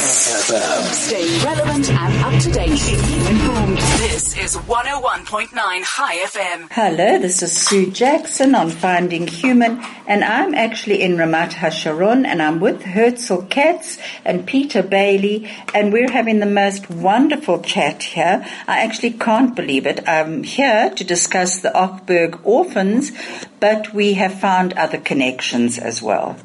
FM. Stay relevant and up to date. Keep informed. This is 101.9 High FM. Hello, this is Sue Jackson on Finding Human, and I'm actually in Ramat Hasharon, and I'm with Herzl Katz and Peter Bailey, and we're having the most wonderful chat here. I actually can't believe it. I'm here to discuss the Ochberg orphans, but we have found other connections as well.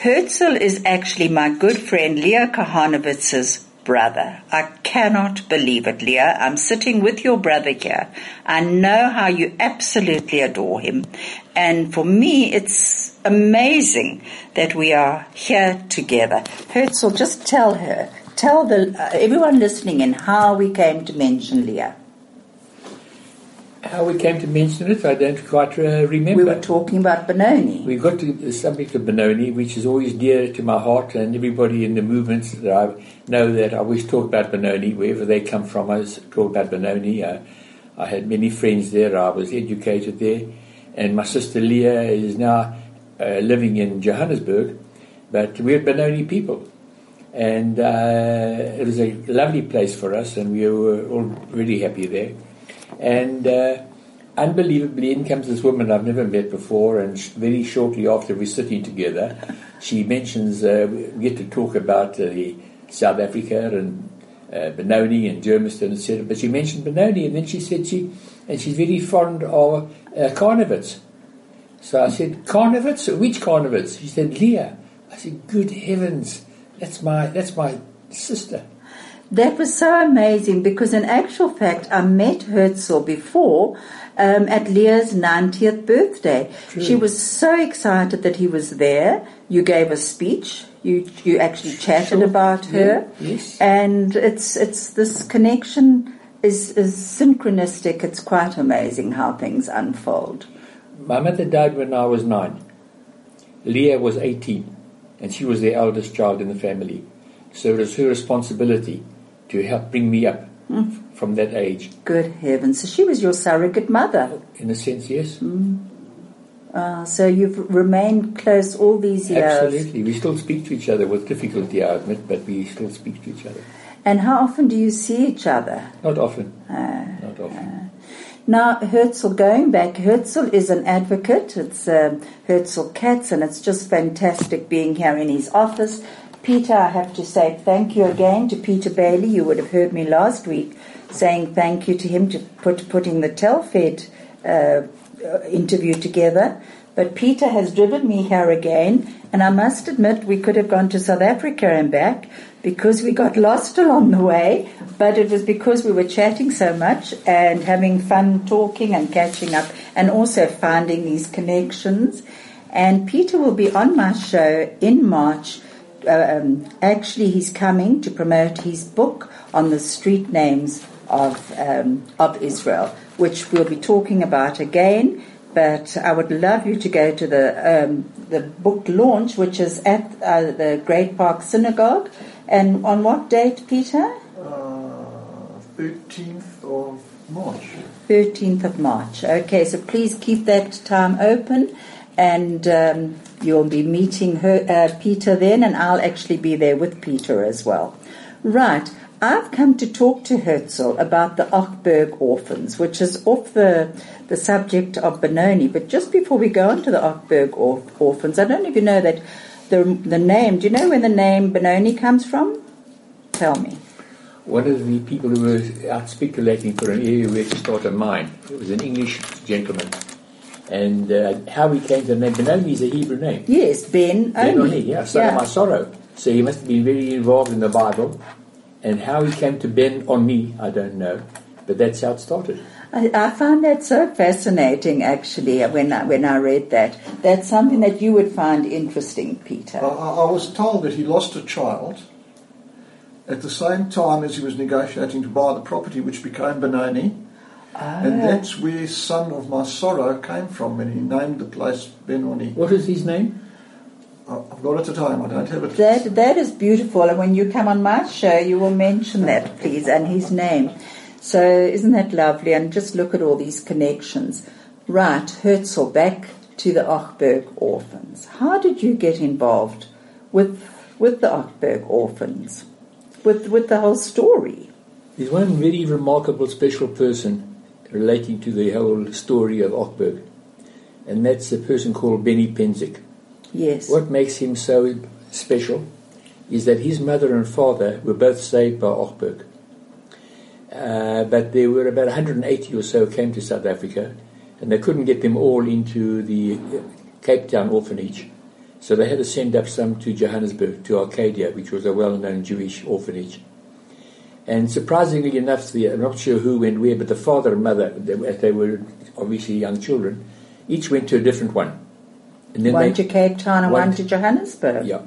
Herzl is actually my good friend Leah Kahanovitz's brother. I cannot believe it, Leah. I'm sitting with your brother here. I know how you absolutely adore him. And for me, it's amazing that we are here together. Herzl, just tell her, tell the, uh, everyone listening in how we came to mention Leah. How we came to mention it, I don't quite uh, remember. We were talking about Benoni. We got to the subject of Benoni, which is always dear to my heart, and everybody in the movements that I know that I always talk about Benoni, wherever they come from, I always talk about Benoni. Uh, I had many friends there, I was educated there, and my sister Leah is now uh, living in Johannesburg, but we're Benoni people. And uh, it was a lovely place for us, and we were all really happy there. And uh, unbelievably, in comes this woman I've never met before, and sh- very shortly after we're sitting together, she mentions uh, we get to talk about uh, South Africa and uh, Benoni and Germiston, etc. But she mentioned Benoni, and then she said she, and she's very fond of uh, Kahanovitz. So I said, Kahanovitz? Which Kahanovitz? She said, Leah. I said, good heavens, that's my, that's my sister. That was so amazing because, in actual fact, I met Herzl before um, at Leah's 90th birthday. She was so excited that he was there. You gave a speech. You you actually chatted Sure. about her, Yeah, yes. and it's it's this connection is is synchronistic. It's quite amazing how things unfold. My mother died when I was nine. Leah was 18, and she was the eldest child in the family. So it was her responsibility to help bring me up from that age. Good heavens! So she was your surrogate mother. In a sense, yes. Uh, so you've remained close all these years. Absolutely. We still speak to each other with difficulty, I admit, but we still speak to each other. And how often do you see each other? Not often. Not often. Now, Herzl, going back, Herzl is an advocate. It's um, Herzl Katz, and it's just fantastic being here in his office. Peter, I have to say thank you again to Peter Bailey. You would have heard me last week saying thank you to him to put putting the Telfed uh, interview together. But Peter has driven me here again, and I must admit we could have gone to South Africa and back because we got lost along the way. But it was because we were chatting so much and having fun talking and catching up, and also finding these connections. And Peter will be on my show in March. Um, actually, he's coming to promote his book on the street names of um, of Israel, which we'll be talking about again. But I would love you to go to the um, the book launch, which is at uh, the Great Park Synagogue. And on what date, Peter? Uh, 13th of March. 13th of March. Okay, so please keep that time open, and um, you'll be meeting her, uh, Peter then, and I'll actually be there with Peter as well. Right. I've come to talk to Herzl about the Ochberg orphans, which is off the, the subject of Benoni. But just before we go on to the Ochberg or, orphans, I don't know if you know that the, the name, do you know where the name Benoni comes from? Tell me. One of the people who was out speculating for an area where to start a mine, it was an English gentleman. And uh, how he came to the name Benoni is a Hebrew name. Yes, Ben Benoni, Oni. yeah, son of my sorrow. So he must have been very involved in the Bible. And how he came to Ben Oni, I don't know. But that's how it started. I, I found that so fascinating, actually, when I, when I read that. That's something that you would find interesting, Peter. I, I I was told that he lost a child at the same time as he was negotiating to buy the property which became Benoni. And ah. that's where Son of My Sorrow came from when he named the place Benoni. What is his name? I- I've got it at home, I don't have it. That that is beautiful, and when you come on my show, you will mention that, please, and his name. So isn't that lovely? And just look at all these connections. Right, Herzl, back to the Ochberg orphans. How did you get involved with with the Ochberg orphans? with, with the whole story. There's one very remarkable special person relating to the whole story of Ochberg, and that's a person called Benny Penzick. Yes. What makes him so special is that his mother and father were both saved by Ochberg. Uh, but there were about 180 or so came to South Africa, and they couldn't get them all into the uh, Cape Town orphanage. So they had to send up some to Johannesburg, to Arcadia, which was a well-known Jewish orphanage. And surprisingly enough, the, I'm not sure who went where, but the father and mother, they, were- they were obviously young children, each went to a different one. And then one they, to Cape Town and one one to Johannesburg. yeah,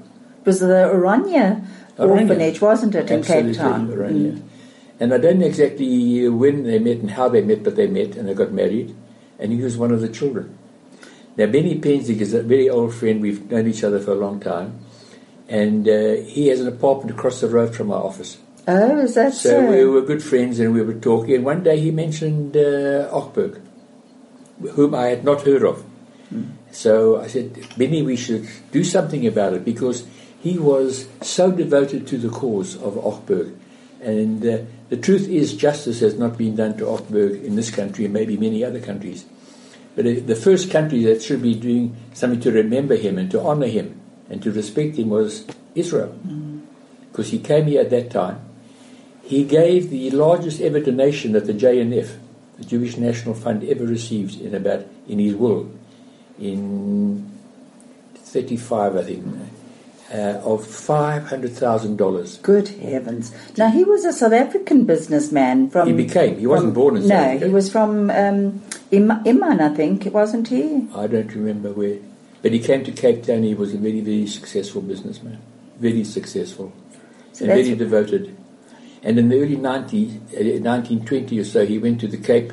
It was the Oranje Oranje. orphanage, wasn't it, in Cape Town? right, Mm. And I don't know exactly when they met and how they met, but they met and they got married, and he was one of the children. Now, Benny Penzick is a very old friend. We've known each other for a long time, and uh, he has an apartment across the road from our office. Oh, is that so? So we were good friends, and we were talking. And one day he mentioned uh, Ochberg, whom I had not heard of. So I said, Benny, we should do something about it because he was so devoted to the cause of Ochberg. And uh, the truth is, justice has not been done to Ochberg in this country and maybe many other countries. But uh, the first country that should be doing something to remember him and to honor him and to respect him was Israel. Because he came here at that time. He gave the largest ever donation that the JNF, the Jewish National Fund, ever received in about in his will in 35, I think, uh, of $500,000. Good heavens! Now he was a South African businessman from. He became. He wasn't from- born in South No, Africa. he was from um, Im- Iman, I think, wasn't he? I don't remember where. But he came to Cape Town. He was a very, very successful businessman. Very successful. So and very devoted. And in the early 90s, uh, 1920 or so, he went to the Cape,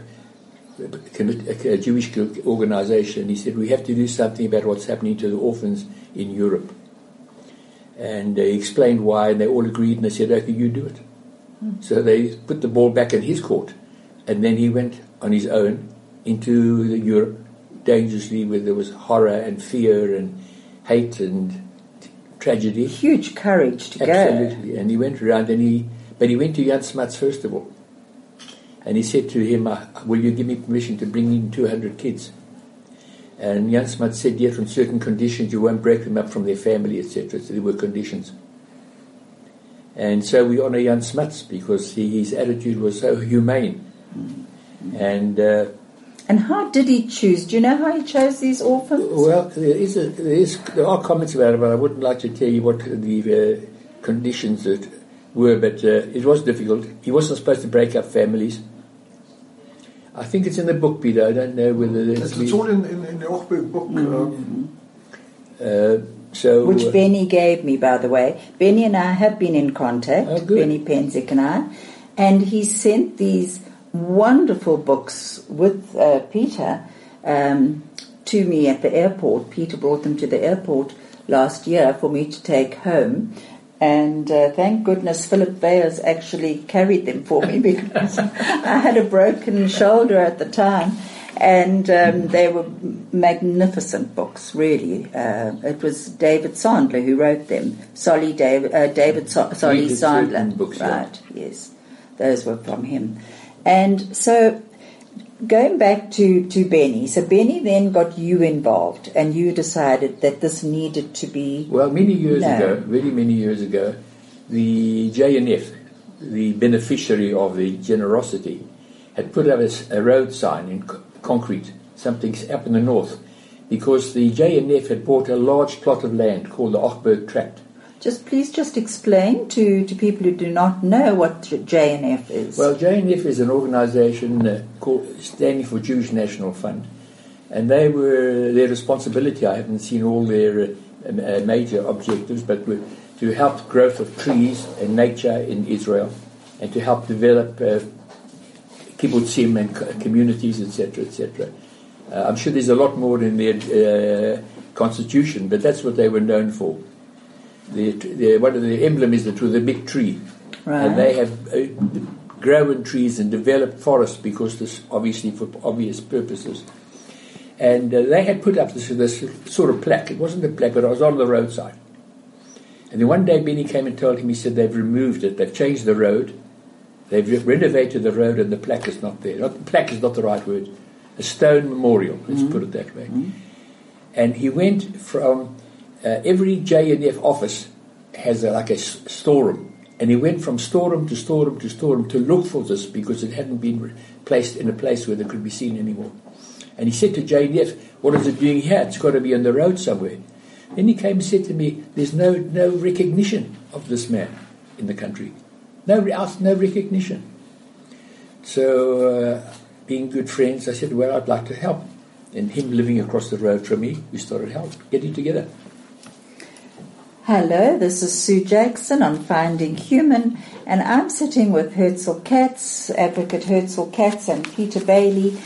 uh, a Jewish organization. He said, we have to do something about what's happening to the orphans in Europe. And they explained why, and they all agreed, and they said, okay, you do it. So they put the ball back in his court. And then he went on his own into the Europe dangerously where there was horror and fear and hate and t- tragedy. Huge courage to go. Absolutely. And he went around and he, but he went to Jan Smuts first of all. And he said to him, uh, will you give me permission to bring in 200 kids? And Jan Smuts said, yes, on certain conditions, you won't break them up from their family, etc. So there were conditions. And so we honor Jan Smuts because he, his attitude was so humane. And uh, And how did he choose? Do you know how he chose these orphans? Well, there, is a, there, is, there are comments about it, but I wouldn't like to tell you what the uh, conditions that were, but uh, it was difficult. He wasn't supposed to break up families. I think it's in the book, Peter. I don't know whether It's, it's. it's all in, in, in the Ochberg book. Mm. Um, uh, so, Which uh, Benny gave me, by the way. Benny and I have been in contact, Oh. Benny Penzick and I, and he sent these wonderful books with uh, Peter um, to me at the airport. Peter brought them to the airport last year for me to take home. And uh, thank goodness Philip Bayers actually carried them for me because I had a broken shoulder at the time. And um, they were magnificent books, really. Uh, it was David Sandler who wrote them. Solly David, uh, David so- Solly Sandler. books, yeah. right, yes. Those were from him. And so going back to, to Benny, so Benny then got you involved and you decided that this needed to be. Well, many years No. ago, very many years ago, the JNF, the beneficiary of the generosity, had put up a road sign in co- concrete, something up in the north, because the JNF had bought a large plot of land called the Ochberg Tract. Just please just explain to, to people who do not know what JNF is. Well, JNF is an organisation standing for Jewish National Fund, and they were their responsibility. I haven't seen all their um, uh, major objectives, but were to help growth of trees and nature in Israel, and to help develop uh, kibbutzim and communities, etc., etc. Uh, I'm sure there's a lot more in their uh, constitution, but that's what they were known for. The, the, one of the emblem is the, the big tree, Right. and they have uh, grown trees and developed forests because this obviously for obvious purposes. And uh, they had put up this, this sort of plaque. It wasn't a plaque, but it was on the roadside. And then one day Benny came and told him, he said, they've removed it, they've changed the road, they've re- renovated the road, and the plaque is not there. Not, the plaque is not the right word. A stone memorial, let's put it that way. And he went from uh, every JNF office has a, like a storeroom. And he went from storeroom to storeroom to storeroom to look for this because it hadn't been placed in a place where it could be seen anymore. And he said to JNF, what is it doing here? It's got to be on the road somewhere. Then he came and said to me, there's no, no recognition of this man in the country. No, no recognition. So, uh, being good friends, I said, well, I'd like to help. And him living across the road from me, we started help, getting together. Hello, this is Sue Jackson on Finding Human, and I'm sitting with Herzl Katz, Advocate Herzl Katz, and Peter Bailey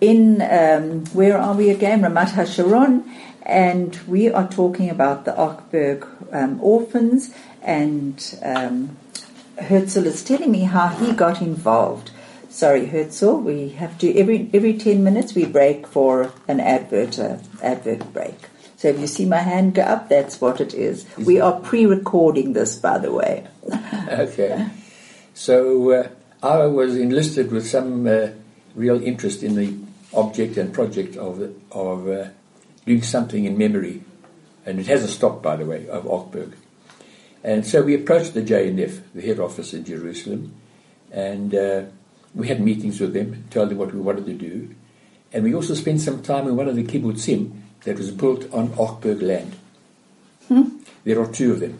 in, um, where are we again? Ramat HaSharon, and we are talking about the Ochberg um, orphans, and um, Herzl is telling me how he got involved. Sorry, Herzl, we have to, every, every 10 minutes we break for an advert, uh, advert break. So if you see my hand go up, that's what it is. We are pre-recording this, by the way. Okay. So uh, I was enlisted with some uh, real interest in the object and project of, of uh, doing something in memory. And it hasn't stopped, by the way, of Ochberg. And so we approached the JNF, the head office in Jerusalem, and uh, we had meetings with them, told them what we wanted to do. And we also spent some time in one of the kibbutzim that was built on Ochberg land. There are two of them.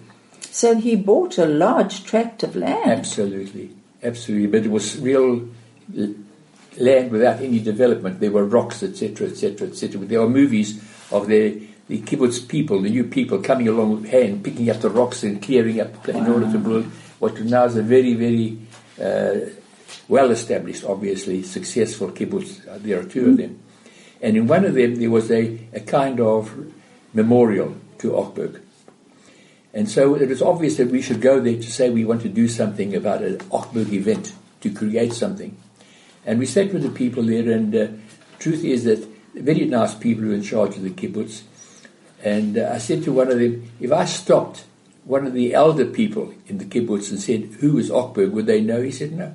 So he bought a large tract of land. Absolutely, absolutely. But it was real land without any development. There were rocks, etc., etc., etc. There are movies of the the kibbutz people, the new people, coming along with hand, picking up the rocks and clearing up in order to build what now is a very, very uh, well established, obviously successful kibbutz. Uh, There are 2 of them, and in one of them there was a, a kind of memorial to Ochberg. And so it was obvious that we should go there to say we want to do something about an Ochberg event, to create something. And we sat with the people there, and uh, truth is that very nice people who were in charge of the kibbutz. And uh, I said to one of them, if I stopped one of the elder people in the kibbutz and said, who is Ochberg, would they know? He said, no.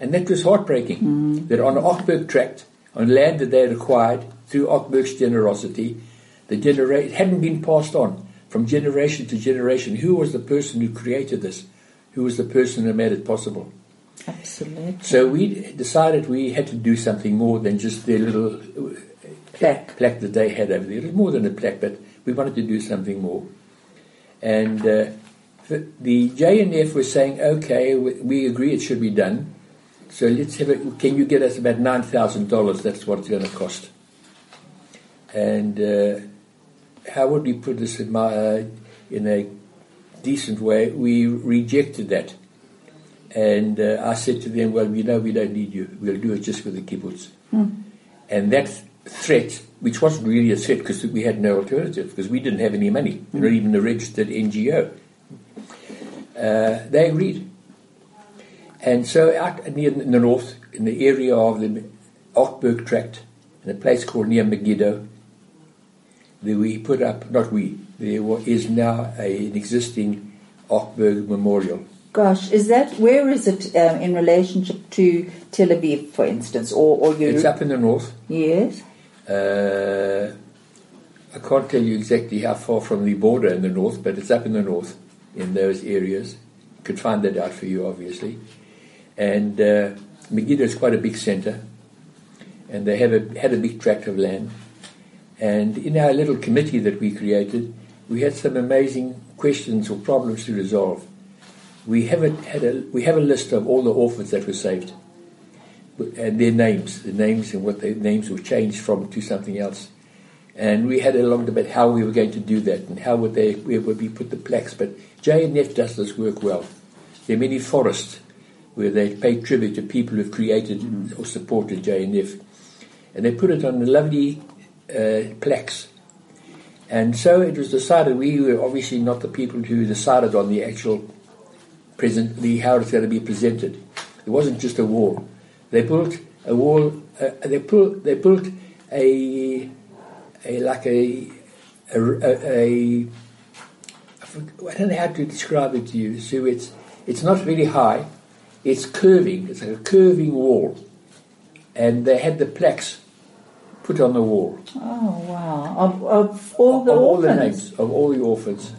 And that was heartbreaking, that on an Ochberg tract, on land that they had acquired through Ochberg's generosity, the genera- it hadn't been passed on from generation to generation. Who was the person who created this? Who was the person who made it possible? Absolutely. So we decided we had to do something more than just their little uh, Plaque. plaque that they had over there. It was more than a plaque, but we wanted to do something more. And uh, the, the JNF was saying, okay, we agree it should be done. So let's have it. Can you get us about nine thousand dollars? That's what it's going to cost. And uh, how would we put this in, my, uh, in a decent way? We rejected that. And uh, I said to them, well, you know, we don't need you. We'll do it just for the kibbutz. And that threat, which wasn't really a threat because we had no alternative, because we didn't have any money, not even a registered NGO, uh, they agreed. And so out near in the north, in the area of the Ochberg tract, in a place called near Megiddo, we put up, not we, there is now a, an existing Ochberg memorial. Gosh, is that where is it um, in relationship to Tel Aviv, for instance, or or you? It's up in the north. Yes. Uh, I can't tell you exactly how far from the border in the north, but it's up in the north in those areas. Could find that out for you, obviously. And uh, Megiddo is quite a big centre, and they have a, had a big tract of land. And in our little committee that we created, we had some amazing questions or problems to resolve. We have a, had a we have a list of all the orphans that were saved, and their names, the names and what their names were changed from to something else. And we had a long debate how we were going to do that and how would they where would we put the plaques. But JNF does this work well. There are many forests where they pay tribute to people who've created or supported JNF, and they put it on a lovely uh, plaques. And so it was decided. We were obviously not the people who decided on the actual present, the how it's going to be presented. It wasn't just a wall. They built a wall. Uh, they built. They built a, a like a a, a, a I don't know how to describe it to you. So it's it's not very high. It's curving. It's like a curving wall, and they had the plaques put on the wall Oh wow! Of, of all the of all the names of all the orphans.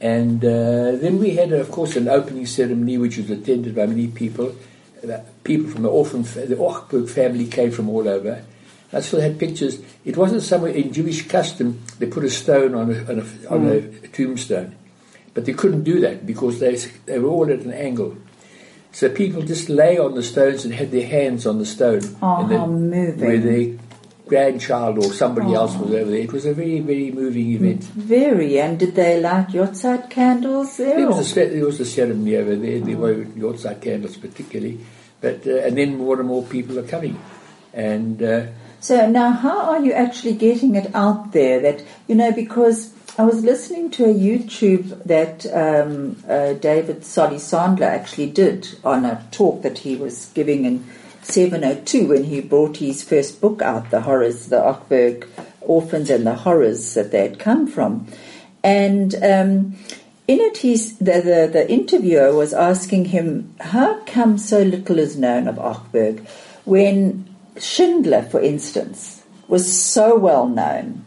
And uh, then we had, of course, an opening ceremony which was attended by many people. Uh, People from the orphan, the Ochberg family came from all over. I still had pictures. It wasn't somewhere in Jewish custom they put a stone on a, on a, on a tombstone, but they couldn't do that because they they were all at an angle. So people just lay on the stones and had their hands on the stone, Oh, and how moving. where their grandchild or somebody else was over there. It was a very very moving event. Very. And did they light yahrzeit candles there? There was, a, there was a ceremony over there. There were outside candles particularly, but uh, and then more and more people are coming, and uh, So now, how are you actually getting it out there? That you know, because I was listening to a YouTube that um, uh, David Solly Sandler actually did on a talk that he was giving in 702 when he brought his first book out, The Horrors, the Ochberg Orphans and the Horrors that they had come from, and. Um, in it, he's, the, the, the interviewer was asking him, how come so little is known of Ochberg when Schindler, for instance, was so well known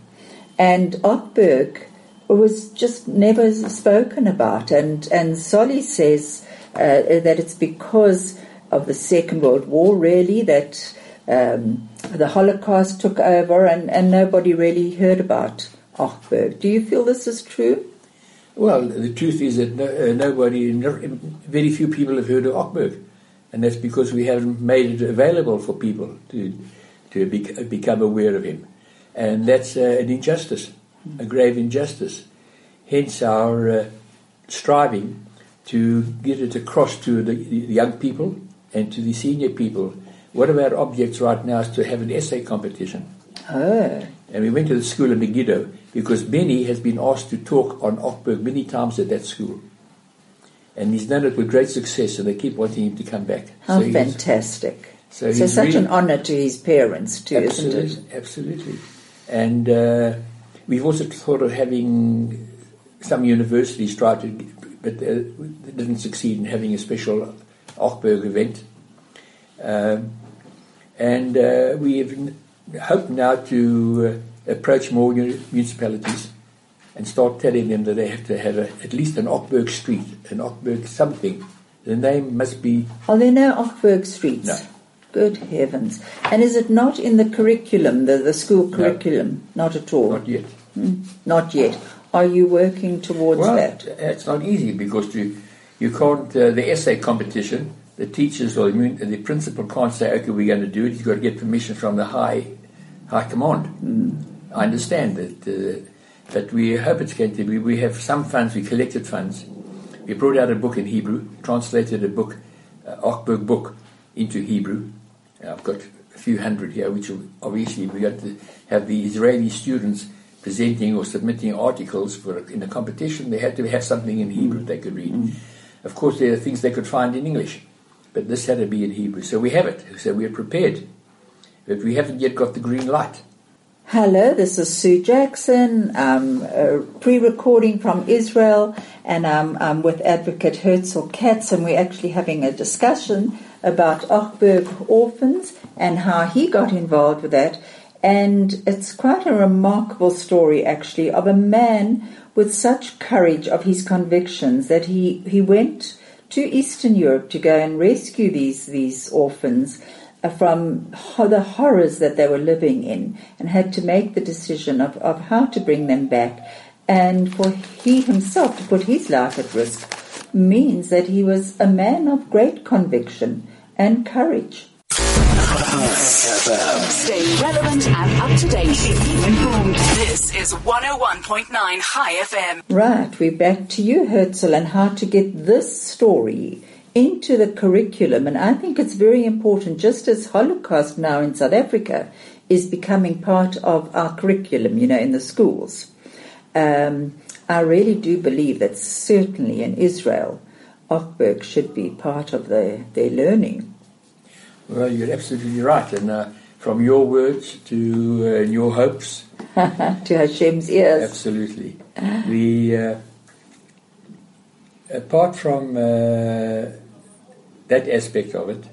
and Ochberg was just never spoken about. And, and Solly says uh, that it's because of the Second World War, really, that um, the Holocaust took over and, and nobody really heard about Ochberg. Do you feel this is true? well, the truth is that no, uh, nobody, no, very few people have heard of Ochberg, and that's because we haven't made it available for people to to bec- become aware of him, and that's uh, an injustice, a grave injustice. Hence our uh, striving to get it across to the, the young people and to the senior people. One of our objects right now is to have an essay competition. Oh, And we went to the school in Megiddo because Benny has been asked to talk on Ochberg many times at that school. And he's done it with great success, and they keep wanting him to come back. how he's- fantastic. so So, such really- an honor to his parents, too, isn't it? Absolutely, absolutely. And uh, we've also thought of having some universities try to, but uh, they didn't succeed in having a special Ochberg event. Um, and uh, we have hope now to uh, approach more uni- municipalities and start telling them that they have to have a, at least an Ochberg street, an Ochberg something. The name must be Are there no Ochberg streets? No. Good heavens. And is it not in the curriculum, the, the school curriculum? Not at all? not yet. Not yet. Are you working towards Well, that? it's not easy because you, you can't, uh, the essay competition, the teachers or the, the principal can't say, okay, we're going to do it. You've got to get permission from the high, high command. I understand that, uh, but we hope it's going to be. We have some funds, we collected funds. We brought out a book in Hebrew, translated a book, uh, Ochberg book, into Hebrew. I've got a few hundred here, which obviously we're going to have the Israeli students presenting or submitting articles for in a competition. They had to have something in Hebrew mm. they could read. Mm. Of course, there are things they could find in English, but this had to be in Hebrew. So we have it. So we're prepared, but we haven't yet got the green light. Hello, this is Sue Jackson, um, uh, pre-recording from Israel, and um, I'm with Advocate Herzl Katz, and we're actually having a discussion about Ochberg orphans and how he got involved with that. And it's quite a remarkable story, actually, of a man with such courage of his convictions that he, he went to Eastern Europe to go and rescue these, these orphans from the horrors that they were living in and had to make the decision of, of how to bring them back. And for he himself to put his life at risk means that he was a man of great conviction and courage. Stay relevant and up to date. Informed. This is 101.9 High FM. Right, we're back to you, Herzl, and how to get this story into the curriculum. And I think it's very important, just as Holocaust now in South Africa is becoming part of our curriculum, you know, in the schools. Um, I really do believe that certainly in Israel, Ochberg should be part of their, their learning. Well, you're absolutely right, and uh, from your words to uh, your hopes, to Hashem's ears. Absolutely. We, uh, apart from uh, that aspect of it,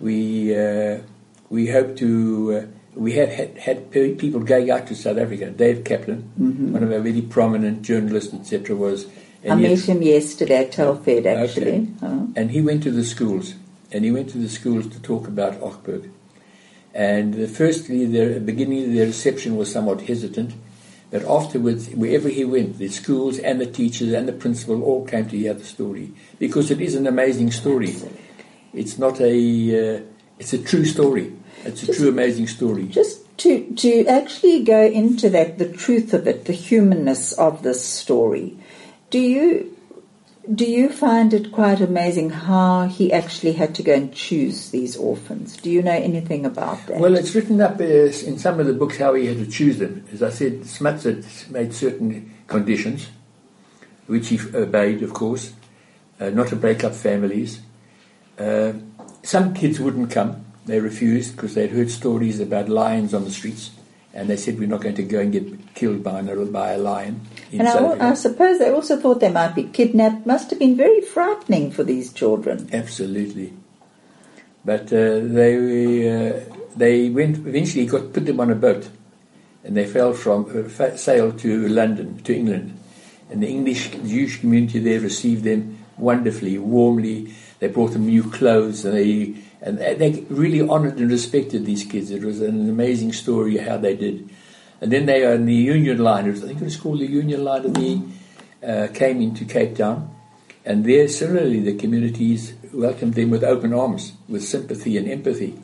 we uh, we hope to. Uh, we have had, had people going out to South Africa. Dave Kaplan, one of our very prominent journalists, etc., was. Mm-hmm. I met him yesterday at Telfed, actually. Okay. Oh. And he went to the schools, and he went to the schools to talk about Ochberg. And the, firstly, the beginning of the reception was somewhat hesitant, but afterwards, wherever he went, the schools and the teachers and the principal all came to hear the story because it is an amazing story. It's not a, uh, it's a true story. It's a true amazing story. Just to, to actually go into that, the truth of it, the humanness of this story, do you do you find it quite amazing how he actually had to go and choose these orphans? Do you know anything about that? Well, it's written up uh, in some of the books how he had to choose them. As I said, Smuts had made certain conditions, which he obeyed, of course, uh, not to break up families. Uh, some kids wouldn't come. They refused because they'd heard stories about lions on the streets. And they said, we're not going to go and get killed by, an, by a lion. in and I, I suppose they also thought they might be kidnapped. Must have been very frightening for these children. Absolutely. But uh, they uh, they went eventually got put them on a boat, and they fell from uh, sailed to London to England, and the English Jewish community there received them wonderfully, warmly. They brought them new clothes, and they and they really honoured and respected these kids. It was an amazing story how they did. And then they in the Union Line. I think it was called the Union Line of uh, came into Cape Town, and there similarly the communities welcomed them with open arms, with sympathy and empathy.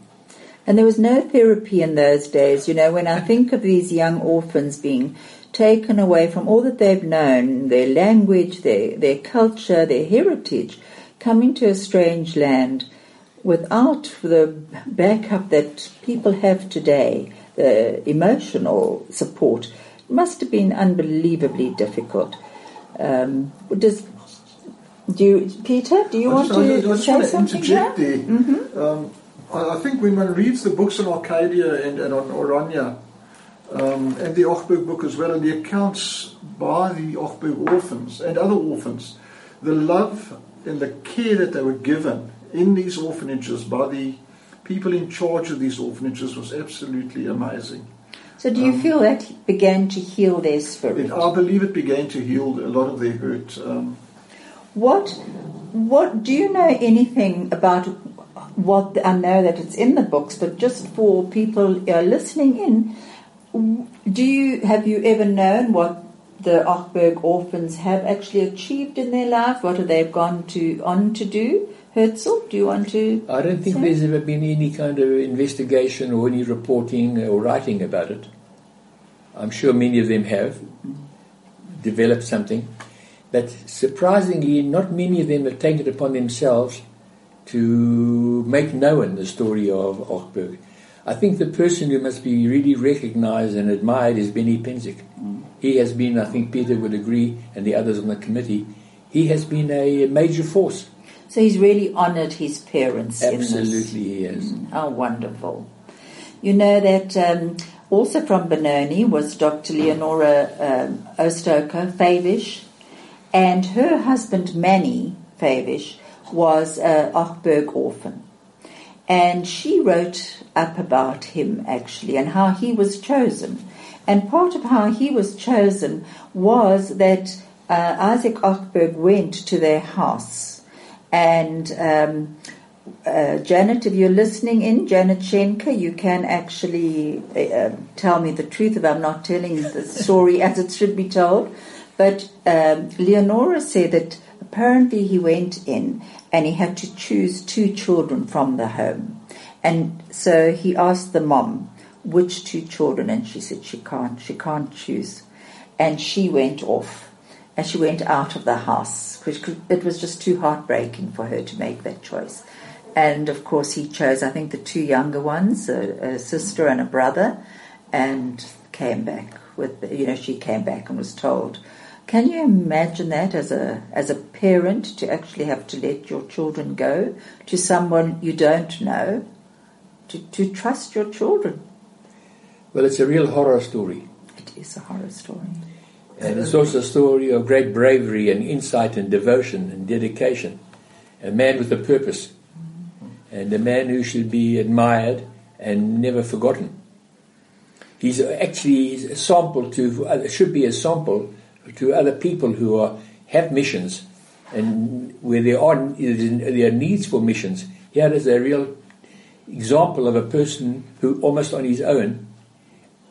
And there was no therapy in those days. You know, when I think of these young orphans being taken away from all that they've known, their language, their, their culture, their heritage, coming to a strange land without the backup that people have today, the emotional support, must have been unbelievably difficult. Um, does do you, Peter? Do you I want just, I to just- I just say want to something here? interject there. Um, I, I think when one reads the books on Arcadia and, and on Orania, um, and the Ochberg book as well, and the accounts by the Ochberg orphans and other orphans, the love and the care that they were given in these orphanages by the people in charge of these orphanages was absolutely amazing. So, do you feel that began to heal their spirit? It, I believe it began to heal a lot of their hurt. Um, What, what do you know anything about what I know that it's in the books, but just for people uh, listening in, do you have you ever known what the Ochberg orphans have actually achieved in their life? What have they gone to on to do? Herzl, do you want to? I don't think say? there's ever been any kind of investigation or any reporting or writing about it. I'm sure many of them have developed something, but surprisingly, not many of them have taken it upon themselves to make known the story of Ochberg. I think the person who must be really recognized and admired is Benny Penzick. Mm. He has been, I think Peter would agree, and the others on the committee, he has been a major force. So he's really honoured his parents. in this. Absolutely, he has. How wonderful. You know that um, also from Benoni was Dr. Leonora um, Ostoker Favish, and her husband Manny Favish was a Ochberg orphan. And she wrote up about him actually and how he was chosen. And part of how he was chosen was that uh, Isaac Ochberg went to their house and um, uh, Janet, if you're listening in, Janet Schenker, you can actually uh, um, tell me the truth if I'm not telling the story as it should be told. But um, Leonora said that apparently he went in and he had to choose two children from the home. And so he asked the mom, which two children? And she said she can't, she can't choose. And she went off and she went out of the house because it was just too heartbreaking for her to make that choice. And of course, he chose, I think, the two younger ones, a, a sister and a brother, and came back with, you know, she came back and was told. Can you imagine that as a as a parent to actually have to let your children go to someone you don't know, to, to trust your children? Well, it's a real horror story. It is a horror story. And it's also a story of great bravery and insight and devotion and dedication. A man with a purpose. And a man who should be admired and never forgotten. He's actually a sample to, should be a sample to other people who are, have missions and where there are, there are needs for missions. Here is a real example of a person who almost on his own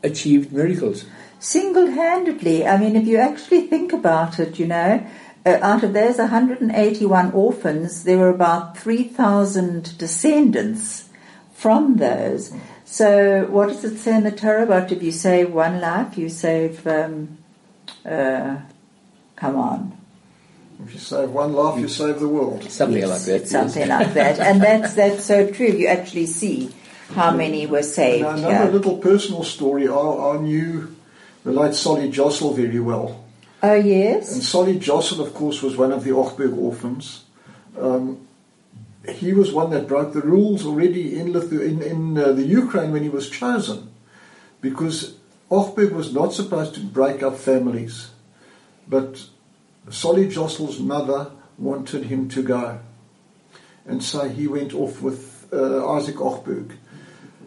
achieved miracles. Single handedly, I mean, if you actually think about it, you know, uh, out of those 181 orphans, there were about 3,000 descendants from those. So, what does it say in the Torah about if you save one life, you save, um, uh, come on, if you save one life, you save the world. Something Yes, like that. it's Something like that. And that's, that's so true. You actually see how many were saved. Now, another here. little personal story. I, I knew the late Solly Jossel very well. Oh, yes. And? Solly Jossel, of course, was one of the Ochberg orphans. Um, he was one that broke the rules already in, Lithu- in, in uh, the Ukraine when he was chosen, because Ochberg was not supposed to break up families, but Solly Jossel's mother wanted him to go, and so he went off with uh, Isaac Ochberg.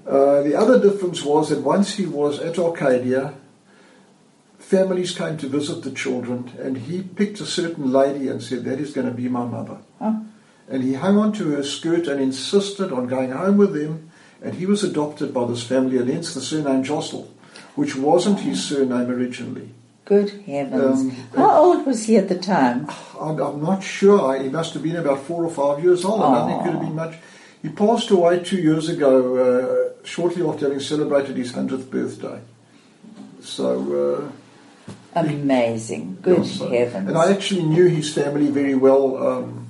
Uh, the other difference was that once he was at Arcadia, families came to visit the children, and he picked a certain lady and said, That is going to be my mother. Oh. And he hung on to her skirt and insisted on going home with them, and he was adopted by this family, and hence the surname Jossel, which wasn't his surname originally. Good heavens. Um, how old was he at the time? I'm, I'm not sure. He must have been about four or five years old. I don't think it could have been much. He passed away two years ago, uh, shortly after having celebrated his 100th birthday. So. Uh, Amazing. Good Yeah, so- heavens. And I actually knew his family very well. Um,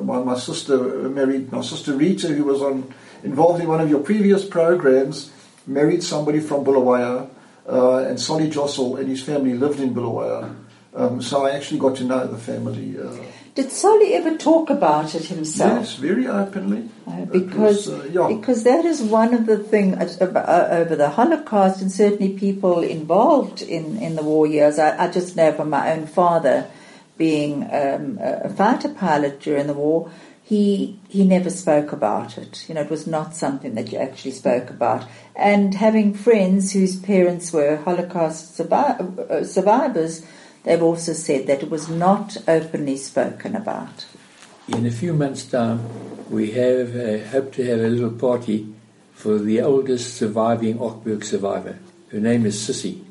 my, my sister married my sister Rita, who was on involved in one of your previous programs, married somebody from Bulawayo, uh, and Solly Jossel and his family lived in Bulawayo. Um, so I actually got to know the family. Uh, Did Solly ever talk about it himself? yes, very openly. Uh, because was, uh, yeah. because that is one of the things over the Holocaust and certainly people involved in, in the war years. I, I just know from my own father being um, a a fighter pilot during the war, he he never spoke about it. You know, it was not something that you actually spoke about. And having friends whose parents were Holocaust survi- uh, survivors, they've also said that it was not openly spoken about. In a few months' time, we have uh, hope to have a little party for the oldest surviving Ochberg survivor. Her name is Sissy,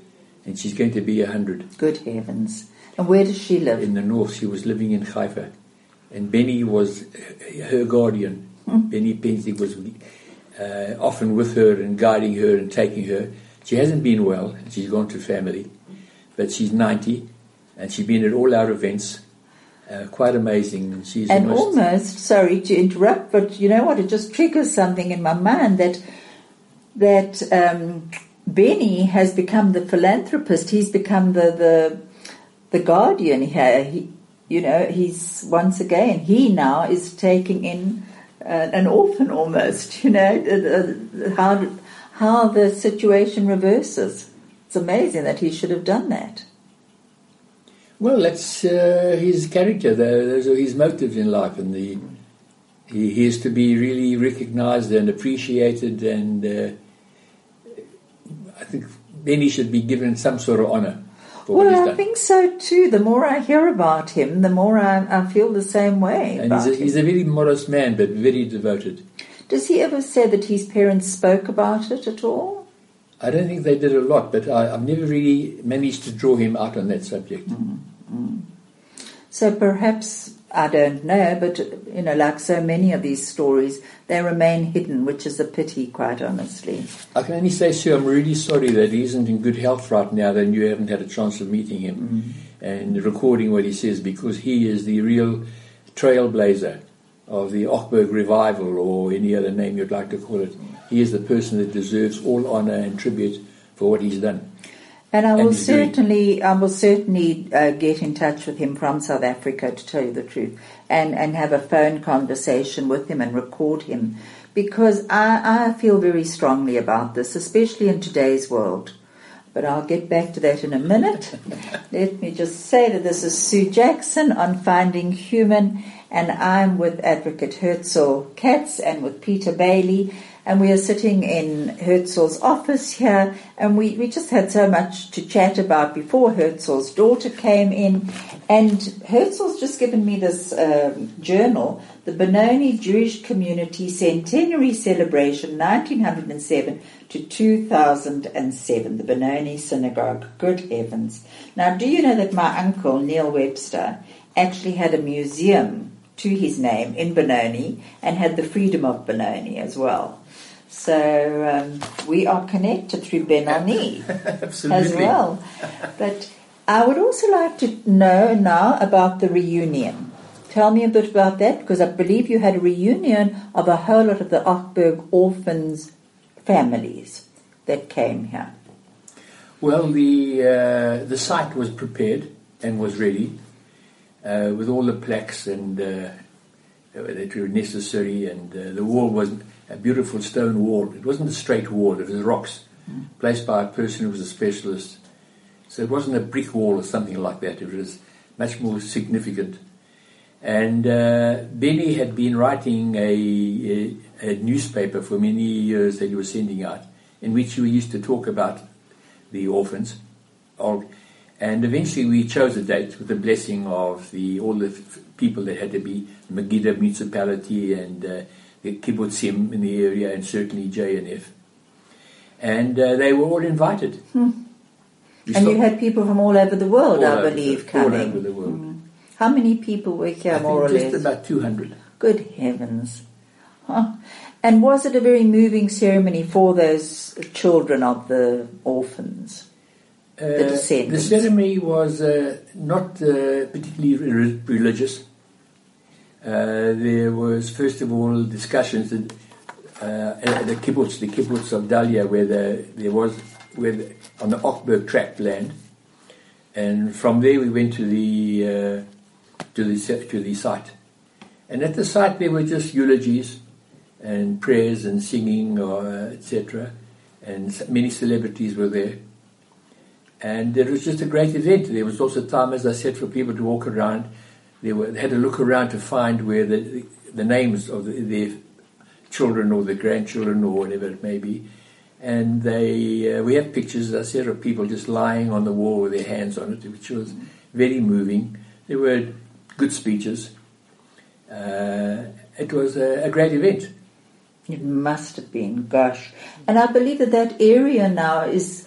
and she's going to be a hundred. Good heavens! And where does she live? In the north, she was living in Haifa, and Benny was her guardian. Benny Pensley was uh, often with her and guiding her and taking her. She hasn't been well, she's gone to family, but she's 90, and she's been at all our events. Uh, quite amazing. She's And almost almost, sorry to interrupt, but you know what? It just triggers something in my mind that that um, Benny has become the philanthropist. He's become the the, the guardian here. He, you know, he's once again he now is taking in uh, an orphan almost. You know uh, uh, how how the situation reverses. It's amazing that he should have done that. Well, that's uh, his character. tho- Those are his motives in life, and the he, he is to be really recognised and appreciated. And uh, I think then he should be given some sort of honour for what he's Well, I think so too. The more I hear about him, the more I, I feel the same way. and he's a, he's a very modest man, but very devoted. Does he ever say that his parents spoke about it at all? I don't think they did a lot, but I, I've never really managed to draw him out on that subject. Mm-hmm. Mm-hmm. So perhaps I don't know, but you know, like so many of these stories, they remain hidden, which is a pity, quite honestly. I can only say, sir, I'm really sorry that he isn't in good health right now, then you haven't had a chance of meeting him mm-hmm. and recording what he says, because he is the real trailblazer of the Ochberg revival or any other name you'd like to call it. He is the person that deserves all honour and tribute for what he's done. And I And will doing- certainly, I will certainly uh, get in touch with him from South Africa to tell you the truth, and and have a phone conversation with him and record him, because I I feel very strongly about this, especially in today's world. but I'll get back to that in a minute. Let me just say that this is Sue Jackson on Finding Human, and I'm with Advocate Herzl Katz and with Peter Bailey and we are sitting in Herzl's office here, and we, we just had so much to chat about before Herzl's daughter came in, and Herzl's just given me this um, journal, the Benoni Jewish Community Centenary Celebration, 1907 to 2007, the Benoni Synagogue. Good heavens! Now, do you know that my uncle Neil Webster actually had a museum to his name in Benoni and had the Freedom of Benoni as well. So um, we are connected through Benoni as well. But I would also like to know now about the reunion. Tell me a bit about that because I believe you had a reunion of a whole lot of the Ochberg orphans families that came here. Well, the uh, the site was prepared and was ready uh, with all the plaques and uh, that were necessary, and uh, the wall was a beautiful stone wall. It wasn't a straight wall, it was rocks placed by a person who was a specialist. So it wasn't a brick wall or something like that, it was much more significant. And uh, Benny had been writing a, a, a, newspaper for many years that he was sending out, in which he used to talk about the orphans. And eventually we chose a date with the blessing of the, all the people that had to be Megiddo municipality and uh, kibbutzim in the area and certainly JNF. And uh, they were all invited. Hmm. And you had people from all over the world, I believe, the, coming. All over the world. Mm. How many people were here, I more or just less? about 200. Good heavens. Huh. And was it a very moving ceremony for those children of the orphans? Uh, the? The ceremony was uh, not uh, particularly re- religious. Uh, there was, first of all, discussions uh, at the kibbutz, the kibbutz of Dalia, where the, there was where the, on the Ochberg tract land, and from there we went to the uh, to the to the site, and at the site there were just eulogies and prayers and singing, uh, etc., and many celebrities were there. And it was just a great event. There was also time, as I said, for people to walk around they, were, they had to look around to find where the, the names of the, their children or the grandchildren or whatever it may be. And they, uh, we have pictures, as I said, of people just lying on the wall with their hands on it, which was very moving. There were good speeches. Uh, it was a, a great event. It must have been, gosh. And I believe that that area now is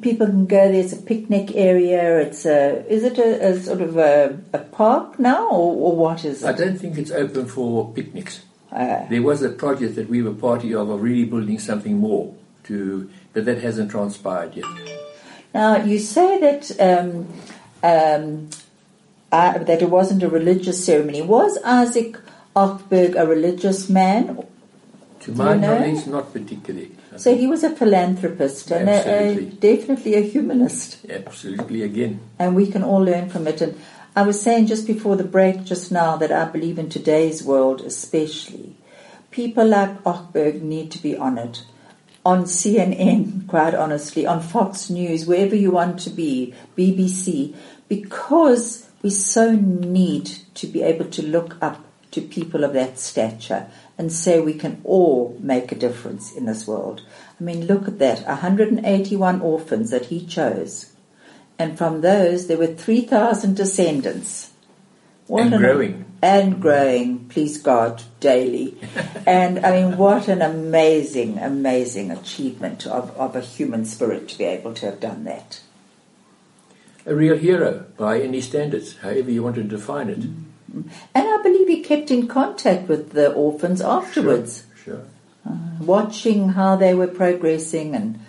people can go there. It's a picnic area. It's a is it a, a sort of a, a, park now, or, or, what is it? I don't think it's open for picnics. Uh, there was a project that we were party of of really building something more to, but that hasn't transpired yet. Now you say that um, um, uh, that it wasn't a religious ceremony. Was Isaac Ochberg a religious man? To my knowledge, not particularly. So he was a philanthropist and a, a, definitely a humanist. Absolutely, again. And we can all learn from it. And I was saying just before the break just now that I believe in today's world especially, people like Ochberg need to be honored. On CNN, quite honestly, on Fox News, wherever you want to be, BBC, because we so need to be able to look up to people of that stature and say we can all make a difference in this world. I mean, look at that 181 orphans that he chose. And from those, there were 3,000 descendants. What and an, growing. And growing, please God, daily. and I mean, what an amazing, amazing achievement of, of a human spirit to be able to have done that. A real hero by any standards, however you want to define it. Mm. And I believe he kept in contact with the orphans afterwards. Sure. sure. Uh, watching how they were progressing and,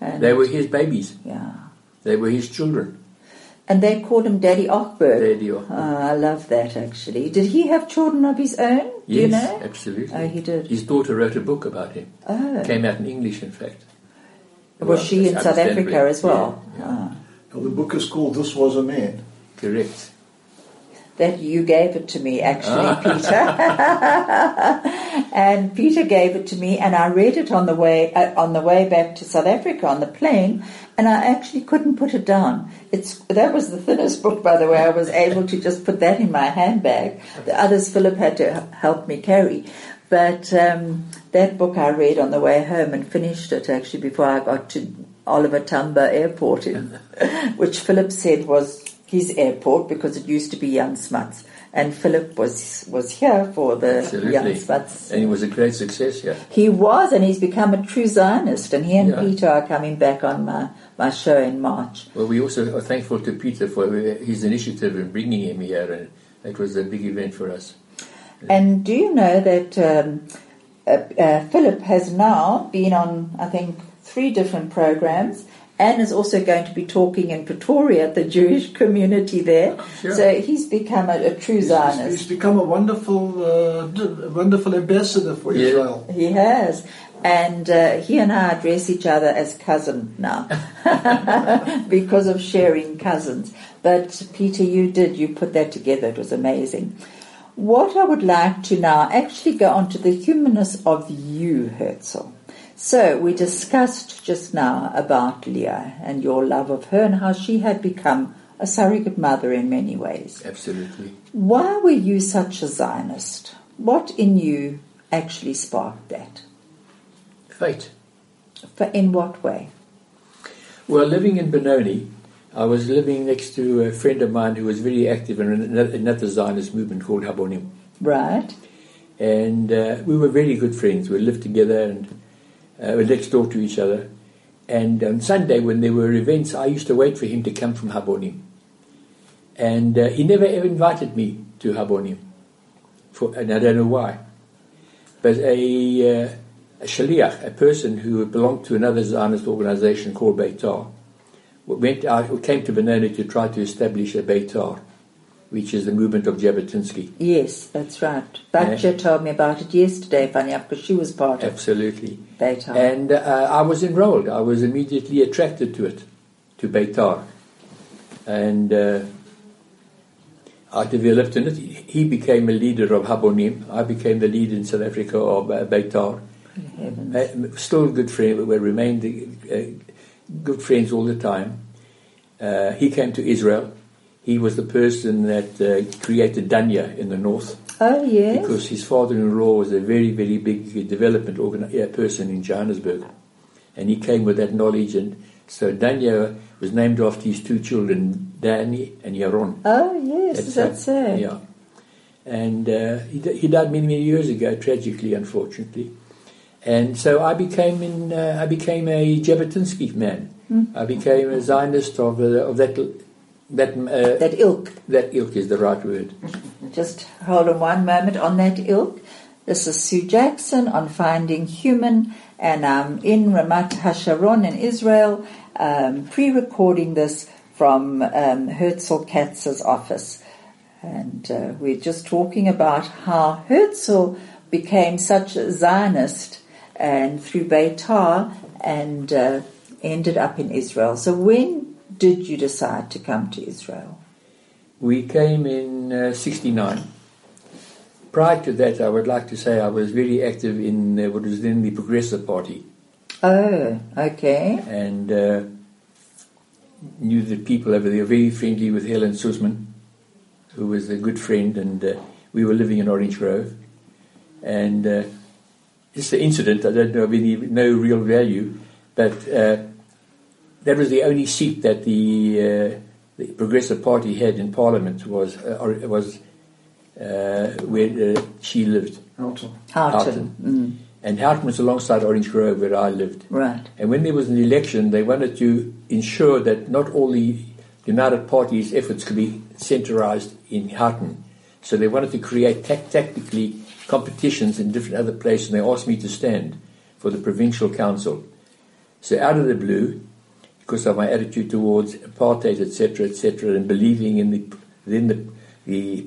and, They were his babies. Yeah. They were his children. And they called him Daddy Ochberg. Daddy Ochberg. Oh, I love that actually. Did he have children of his own? Yes, you know? absolutely. Oh, he did. His daughter wrote a book about him. Oh. Came out in English, in fact. Was well, she in South Africa as well? Yeah, yeah. Oh. Well, the book is called This Was a Man. Correct. That you gave it to me, actually, Ah. Peter. and Peter gave it to me, and I read it on the way uh, on the way back to South Africa on the plane, and I actually couldn't put it down. It's that was the thinnest book, by the way. I was able to just put that in my handbag. The others Philip had to help me carry. But um, that book I read on the way home and finished it actually before I got to Oliver Tambo Airport, in, which Philip said was his airport because it used to be Jan Smuts. And Philip was was here for the Jan Smuts. And it was a great success, yeah. He was, and he's become a true Zionist. And he and Yeah. Peter are coming back on my, my show in March. Well, we also are thankful to Peter for his initiative in bringing him here, and that was a big event for us. And do you know that um, uh, uh, Philip has now been on, I think, three different programs and is also going to be talking in Pretoria at the Jewish community there. Sure. So he's become a, a true He's, Zionist. he's become a wonderful, uh, wonderful ambassador for Yeah. Israel. He has. And uh, he and I address each other as cousin now because of sharing cousins. But Peter, you did, you put that together. It was amazing. What I would like to now actually go on to the humanness of you, Herzl. So we discussed just now about Leah and your love of her and how she had become a surrogate mother in many ways. Absolutely. Why were you such a Zionist? What in you actually sparked that? Fate. For in what way? Well, living in Benoni, I was living next to a friend of mine who was very active in another, Zionist movement called Habonim. Right? And uh, we were very good friends. We lived together and uh, were next door to each other. And on Sunday, when there were events, I used to wait for him to come from Habonim. And uh, he never ever invited me to Habonim. For, and I don't know why. But a, uh, a shaliach, a person who belonged to another Zionist organization called Beitar, went out, came to Benoni to try to establish a Beitar, which is the movement of Jabotinsky. Yes, that's right. Batja told me about it yesterday, funny enough, because she was part of Absolutely. Beitar. And uh, I was enrolled. I was immediately attracted to it, to Beitar. And uh, I developed in it. He became a leader of Habonim. I became the leader in South Africa of uh, Beitar. Uh, still good friends. We remained uh, good friends all the time. Uh, he came to Israel. He was the person that uh, created Danya in the north oh, yes. because his father-in-law was a very, very big development organi- uh, person in Johannesburg, and he came with that knowledge. And so Danya was named after his two children, Danny and Yaron. oh, yes, is that so? Yeah, and uh, he, di- he died many, many years ago, tragically, unfortunately. And so I became in, uh, I became a Jabotinsky man. Hmm. I became a Zionist of, uh, of that that uh, That ilk. that ilk is the right word. Just hold on one moment on that ilk. This is Sue Jackson on Finding Human, and I'm in Ramat Hasharon in Israel, um, pre-recording this from um, Herzl Katz's office. And uh, we're just talking about how Herzl became such a Zionist and through Beitar and uh, ended up in Israel. So when did you decide to come to Israel? We came in uh, 69. Prior to that, I would like to say I was very active in uh, what was then the Progressive Party Oh, okay. and uh, knew the people over there, very friendly with Helen Suzman, who was a good friend, and uh, we were living in Orange Grove. And uh, just the incident, I don't know of any, no real value, but uh, that was the only seat that the, uh, the Progressive Party had in Parliament was uh, or, was uh, where uh, she lived, Alton. Houghton. Mm, and Houghton was alongside Orange Grove where I lived. right. And when there was an election, they wanted to ensure that not all the United Party's efforts could be centralized in Houghton. So they wanted to create tac- tactically competitions in different other places, and they asked me to stand for the provincial council. So out of the blue, because of my attitude towards apartheid, etc., etc., and believing in the within the, the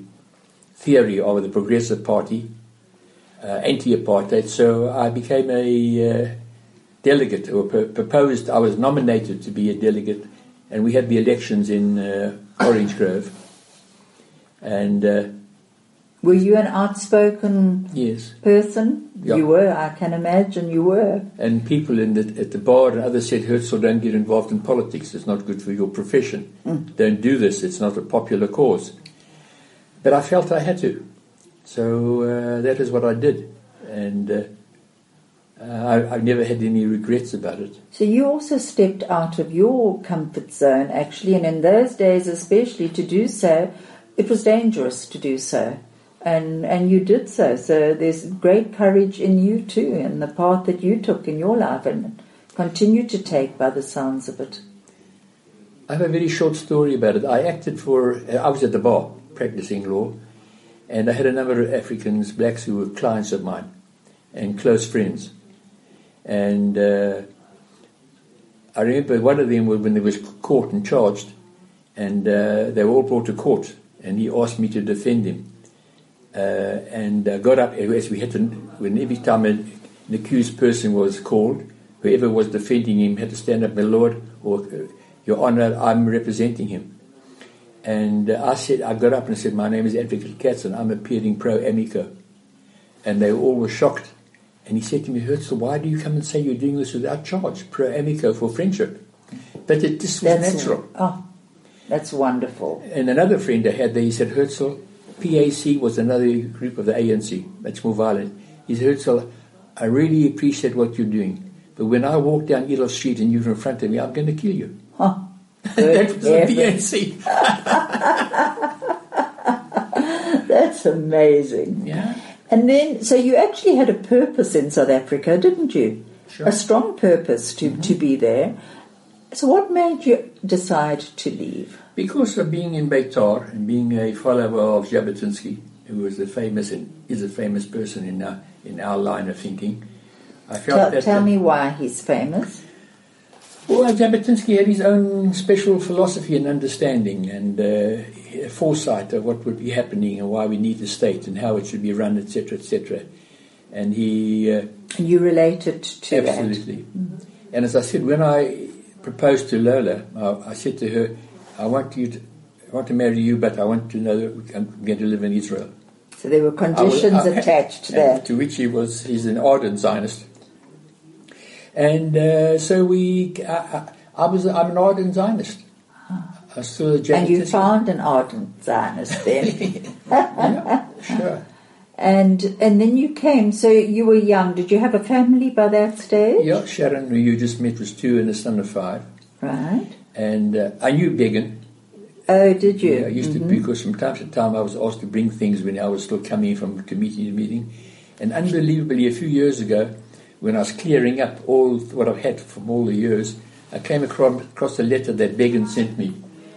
theory of the Progressive Party, uh, anti-apartheid, so I became a uh, delegate or p- proposed. I was nominated to be a delegate, and we had the elections in uh, Orange Grove. And uh, Were you an outspoken yes, person? Yeah. You were, I can imagine you were. and people in the, at the bar and others said, Herzl, don't get involved in politics. It's not good for your profession. Don't do this. It's not a popular cause. But I felt I had to. So uh, that is what I did. And uh, uh, I, I've never had any regrets about it. So you also stepped out of your comfort zone, actually, and in those days, especially to do so, it was dangerous to do so, and and you did so. So there's great courage in you too, and the path that you took in your life, and continue to take by the sounds of it. I have a very short story about it. I acted for, uh, I was at the bar practicing law, and I had a number of Africans, blacks, who were clients of mine and close friends. And uh, I remember one of them was when they was caught and charged, and uh, they were all brought to court, and he asked me to defend him. Uh, and uh, got up as we had to, when every time an, an accused person was called, whoever was defending him had to stand up, my lord, or uh, your honor, I'm representing him. And uh, I said, I got up and said, my name is Advocate Katz and I'm appearing pro amico. And they all were shocked. And he said to me, Herzl, why do you come and say you're doing this without charge, pro amico for friendship? But it just was natural. Oh, that's wonderful. And another friend I had there, he said, Herzl, PAC was another group of the ANC, much more violent. He said, Herzl, I really appreciate what you're doing. But when I walk down Eloff Street and you're in front of me, I'm going to kill you. Huh. that was the. PAC. That's amazing. Yeah. And then, so you actually had a purpose in South Africa, didn't you? Sure. A strong purpose to, mm-hmm. to be there. So, what made you decide to leave? Because of being in Beitar and being a follower of Jabotinsky, who was a famous and is a famous person in our, in our line of thinking, I felt Tell, that tell me why he's famous. Well, Jabotinsky had his own special philosophy and understanding and uh, foresight of what would be happening and why we need the state and how it should be run, etc., etc. And he uh, And you related to that. absolutely. And as I said, when I proposed to Lola, I, I said to her, "I want you to, I want to marry you, but I want to know that I'm going to live in Israel." So there were I was- conditions I- attached to that. To which he was, he's an ardent Zionist. And uh, so we, I, I, I was, I'm an ardent Zionist. I still a And you found an ardent Zionist then. yeah, sure. And and then you came, so you were young. Did you have a family by that stage? Yeah, Sharon, who you just met, was two and a son of five. Right. And uh, I knew Begin. Oh, did you? Yeah, I used to, because from time to time I was asked to bring things when I was still coming from to meeting to meeting. And unbelievably, a few years ago, when I was clearing up all what I've had from all the years, I came across, across a letter that Begin sent me.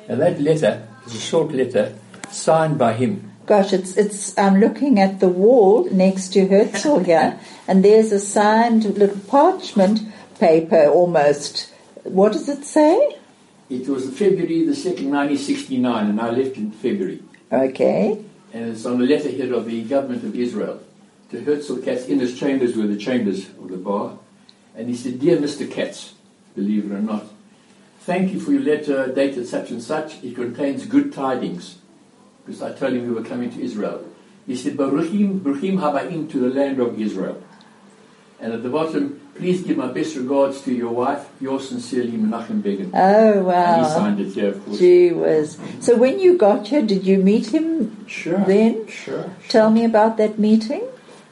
And that letter is a short letter signed by him. Gosh, it's it's. I'm looking at the wall next to Herzl here, and there's a signed little parchment paper almost. What does it say? It was February the 2nd, 1969, and I left in February. Okay. And it's on the letterhead of the government of Israel to Herzl Katz in his chambers were the chambers of the bar. And he said, Dear Mr. Katz, believe it or not, thank you for your letter dated such and such. It contains good tidings. Because I told him we were coming to Israel. He said, Baruchim, Baruchim Habaim to the land of Israel. And at the bottom, please give my best regards to your wife, yours sincerely, Menachem Begin. Oh And he wow. signed it here, of course. Gee whiz. So when you got here, did you meet him? Sure. Then? Sure. Tell me about that meeting.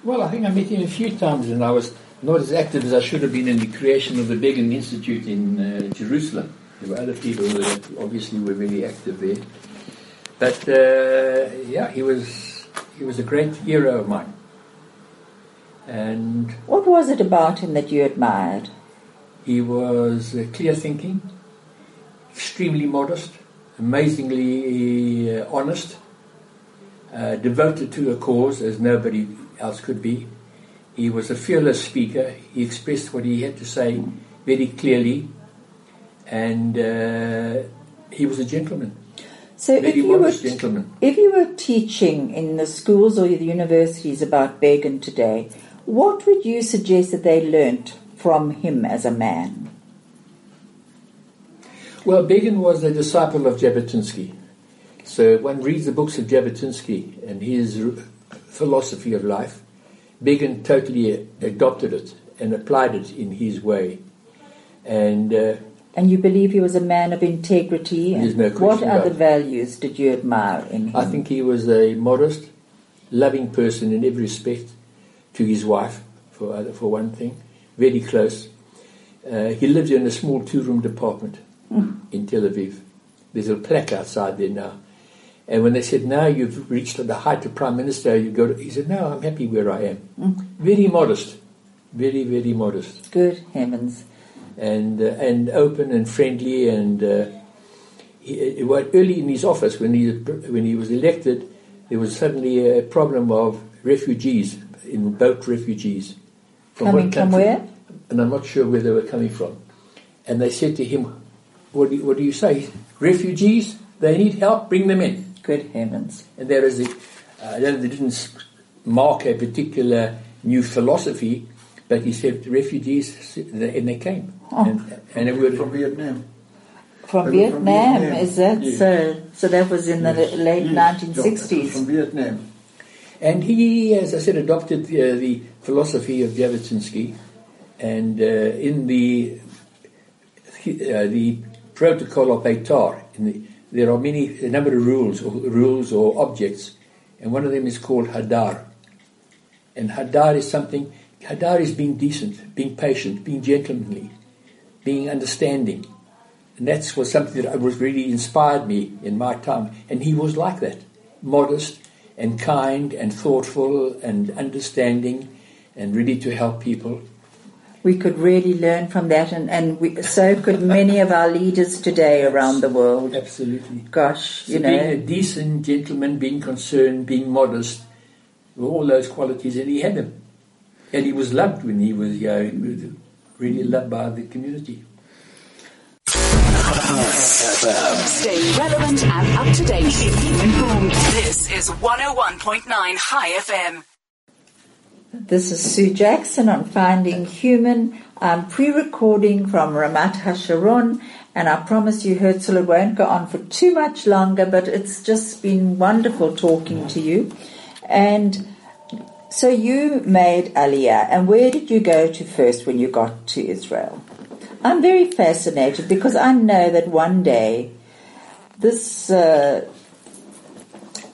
Well, I think I met him a few times, and I was not as active as I should have been in the creation of the Begin Institute in uh, Jerusalem. There were other people that obviously were very active there. But uh, yeah, he was he was a great hero of mine. And What was it about him that you admired? he was uh, clear thinking, extremely modest, amazingly uh, honest, uh, devoted to a cause as nobody else could be. He was a fearless speaker. He expressed what he had to say very clearly, and uh, he was a gentleman, So if you were gentleman. if you were teaching in the schools or the universities about Begin today, what would you suggest that they learnt from him as a man? Well, Begin was a disciple of Jabotinsky. So one reads the books of Jabotinsky and his philosophy of life. Begin totally adopted it and applied it in his way. And uh, And you believe he was a man of integrity. There's and no what question about other values did you admire in him? I think he was a modest, loving person in every respect to his wife, for, other- for one thing, very close. Uh, he lived in a small two-room apartment hmm. in Tel Aviv. There's a plaque outside there now. And when they said, now you've reached the height of Prime Minister, you go to, he said, no, I'm happy where I am. Hmm. Very modest, very, very modest. Good heavens. And uh, and open and friendly and uh, he, it early in his office when he when he was elected there was suddenly a problem of refugees in boat refugees Coming what from country? where? and I'm not sure where they were coming from and they said to him what do you, what do you say refugees they need help bring them in Good heavens. and there is the, uh, they didn't mark a particular new philosophy, but he said refugees, and they came. Oh. And, and it would, From Vietnam. From They were from Vietnam, Vietnam. is that Yes. so? So that was in the late Yes, John, it was 1960s. From Vietnam. and he, as I said, adopted uh, the philosophy of Jabotinsky, and uh, in the uh, the protocol of Beitar, in the, there are many a number of rules or rules or objects, and one of them is called Hadar. And Hadar is something. Hadar is being decent, being patient, being gentlemanly, being understanding, and that's was something that was really inspired me in my time. And he was like that, modest and kind and thoughtful and understanding, and ready to help people. We could really learn from that, and, and we, so could many of our leaders today around the world. Absolutely. Gosh, So you know. being a decent gentleman, being concerned, being modest, all those qualities, and he had them. And he was loved when he was, young, he was really loved by the community. Stay relevant and up to date. Keep informed. This is 101.9 Chai FM. this is Sue Jackson on Finding Human. I'm pre-recording from Ramat Hasharon, and I promise you, Herzl, it won't go on for too much longer, but it's just been wonderful talking to you. And so you made Aliyah, and where did you go to first when you got to Israel? I'm very fascinated because I know that one day this uh,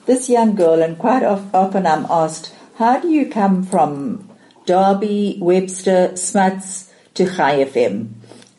this young girl, and quite often I'm asked, how do you come from Derby, Webster, Smuts to Chai?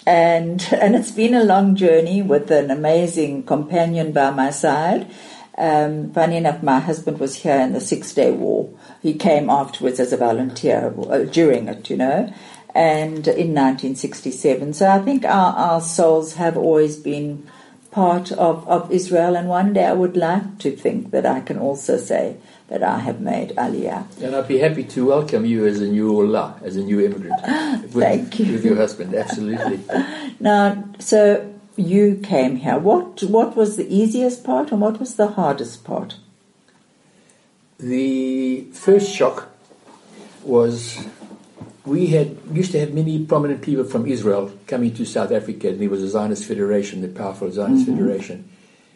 And, and it's been a long journey with an amazing companion by my side. Um, funny enough, my husband was here in the Six Day War. He came afterwards as a volunteer uh, during it, you know, and in 1967. So I think our, our souls have always been part of, of Israel, and one day I would like to think that I can also say that I have made Aliyah. And I'd be happy to welcome you as a new Oleh, as a new immigrant. With, Thank you. With your husband, absolutely. Now, so you came here. What what was the easiest part, and what was the hardest part? The first shock was we had used to have many prominent people from Israel coming to South Africa, and there was a Zionist Federation, the powerful Zionist Federation.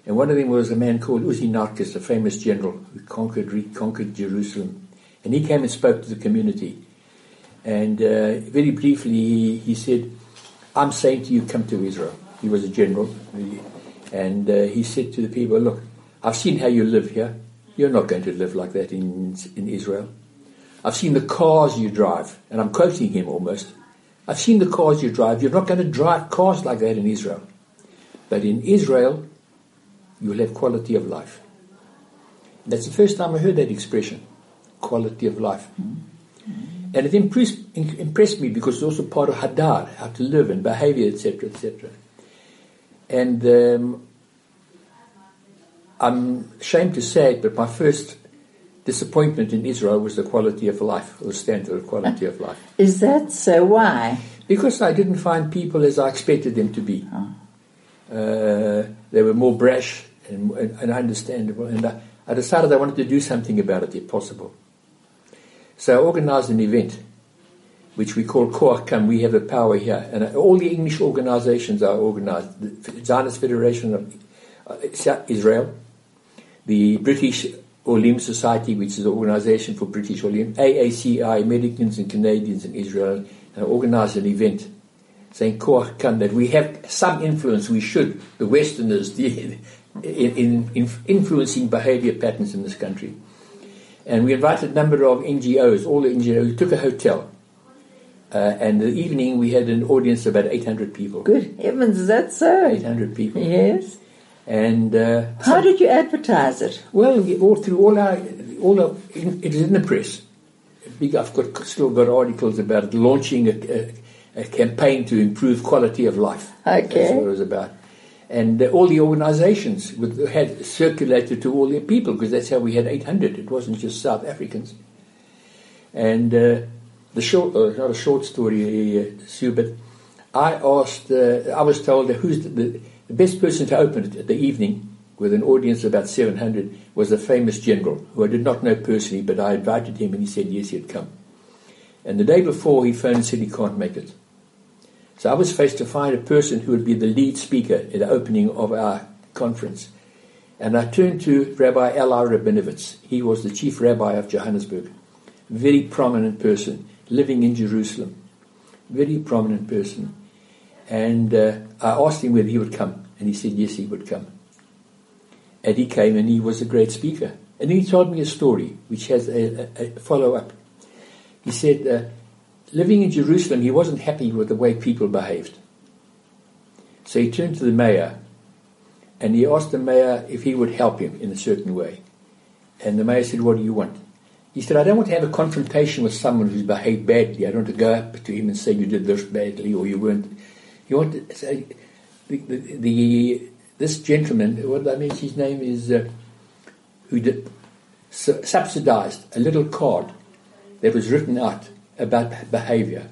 And one of them was a man called Uzi Narkis, a famous general who conquered, reconquered Jerusalem. And he came and spoke to the community. And uh, very briefly, he, he said, I'm saying to you, come to Israel. He was a general. And uh, he said to the people, look, I've seen how you live here. You're not going to live like that in, in Israel. I've seen the cars you drive, and I'm quoting him almost. I've seen the cars you drive. You're not going to drive cars like that in Israel. But in Israel, you'll have quality of life. That's the first time I heard that expression, quality of life. And it impressed, impressed me because it's also part of Hadar, how to live and behavior, etc., etc. And um, I'm ashamed to say it, but my first disappointment in Israel was the quality of life, or the standard of quality of life. Is that so? Why? Because I didn't find people as I expected them to be. Uh, they were more brash and, and, and understandable, and I, I decided I wanted to do something about it if possible. So I organized an event, which we call Koach We Have the Power Here. And all the English organizations are organized. The Zionist Federation of Israel, the British Olim Society, which is an organization for British Olim, AACI, Americans and Canadians in Israel, uh, organized an event saying Koach Khan, that we have some influence, we should, the Westerners, the, in, in, in influencing behavior patterns in this country. And we invited a number of NGOs, all the NGOs, we took a hotel. Uh, and the evening we had an audience of about 800 people. Good heavens, that's so. 800 people. Yes. And uh, How did you advertise it? well, all through all our, all our, in, it is in the press. Big, I've got still got articles about launching a, a, a campaign to improve quality of life. Okay. That's what it was about. And uh, all the organizations with, had circulated to all their people because that's how we had 800. It wasn't just South Africans. And uh, the short, uh, not a short story, uh, Sue, but I asked, uh, I was told who's the, the, best person to open it at the evening with an audience of about 700 was a famous general who I did not know personally, but I invited him and he said yes, he'd come. And the day before, he phoned and said he can't make it. So I was faced to find a person who would be the lead speaker at the opening of our conference. And I turned to Rabbi Eli Rabinowitz. He was the chief rabbi of Johannesburg. Very prominent person, living in Jerusalem. Very prominent person. And uh, I asked him whether he would come. And he said yes, he would come. And he came and he was a great speaker. And he told me a story which has a, a, a follow up. He said, uh, living in Jerusalem, he wasn't happy with the way people behaved. So he turned to the mayor and he asked the mayor if he would help him in a certain way. And the mayor said, What do you want? He said, I don't want to have a confrontation with someone who's behaved badly. I don't want to go up to him and say you did this badly or you weren't. You want to say, the, the, the, this gentleman, what I mean, his name is, uh, who did, su- subsidized a little card that was written out about behavior.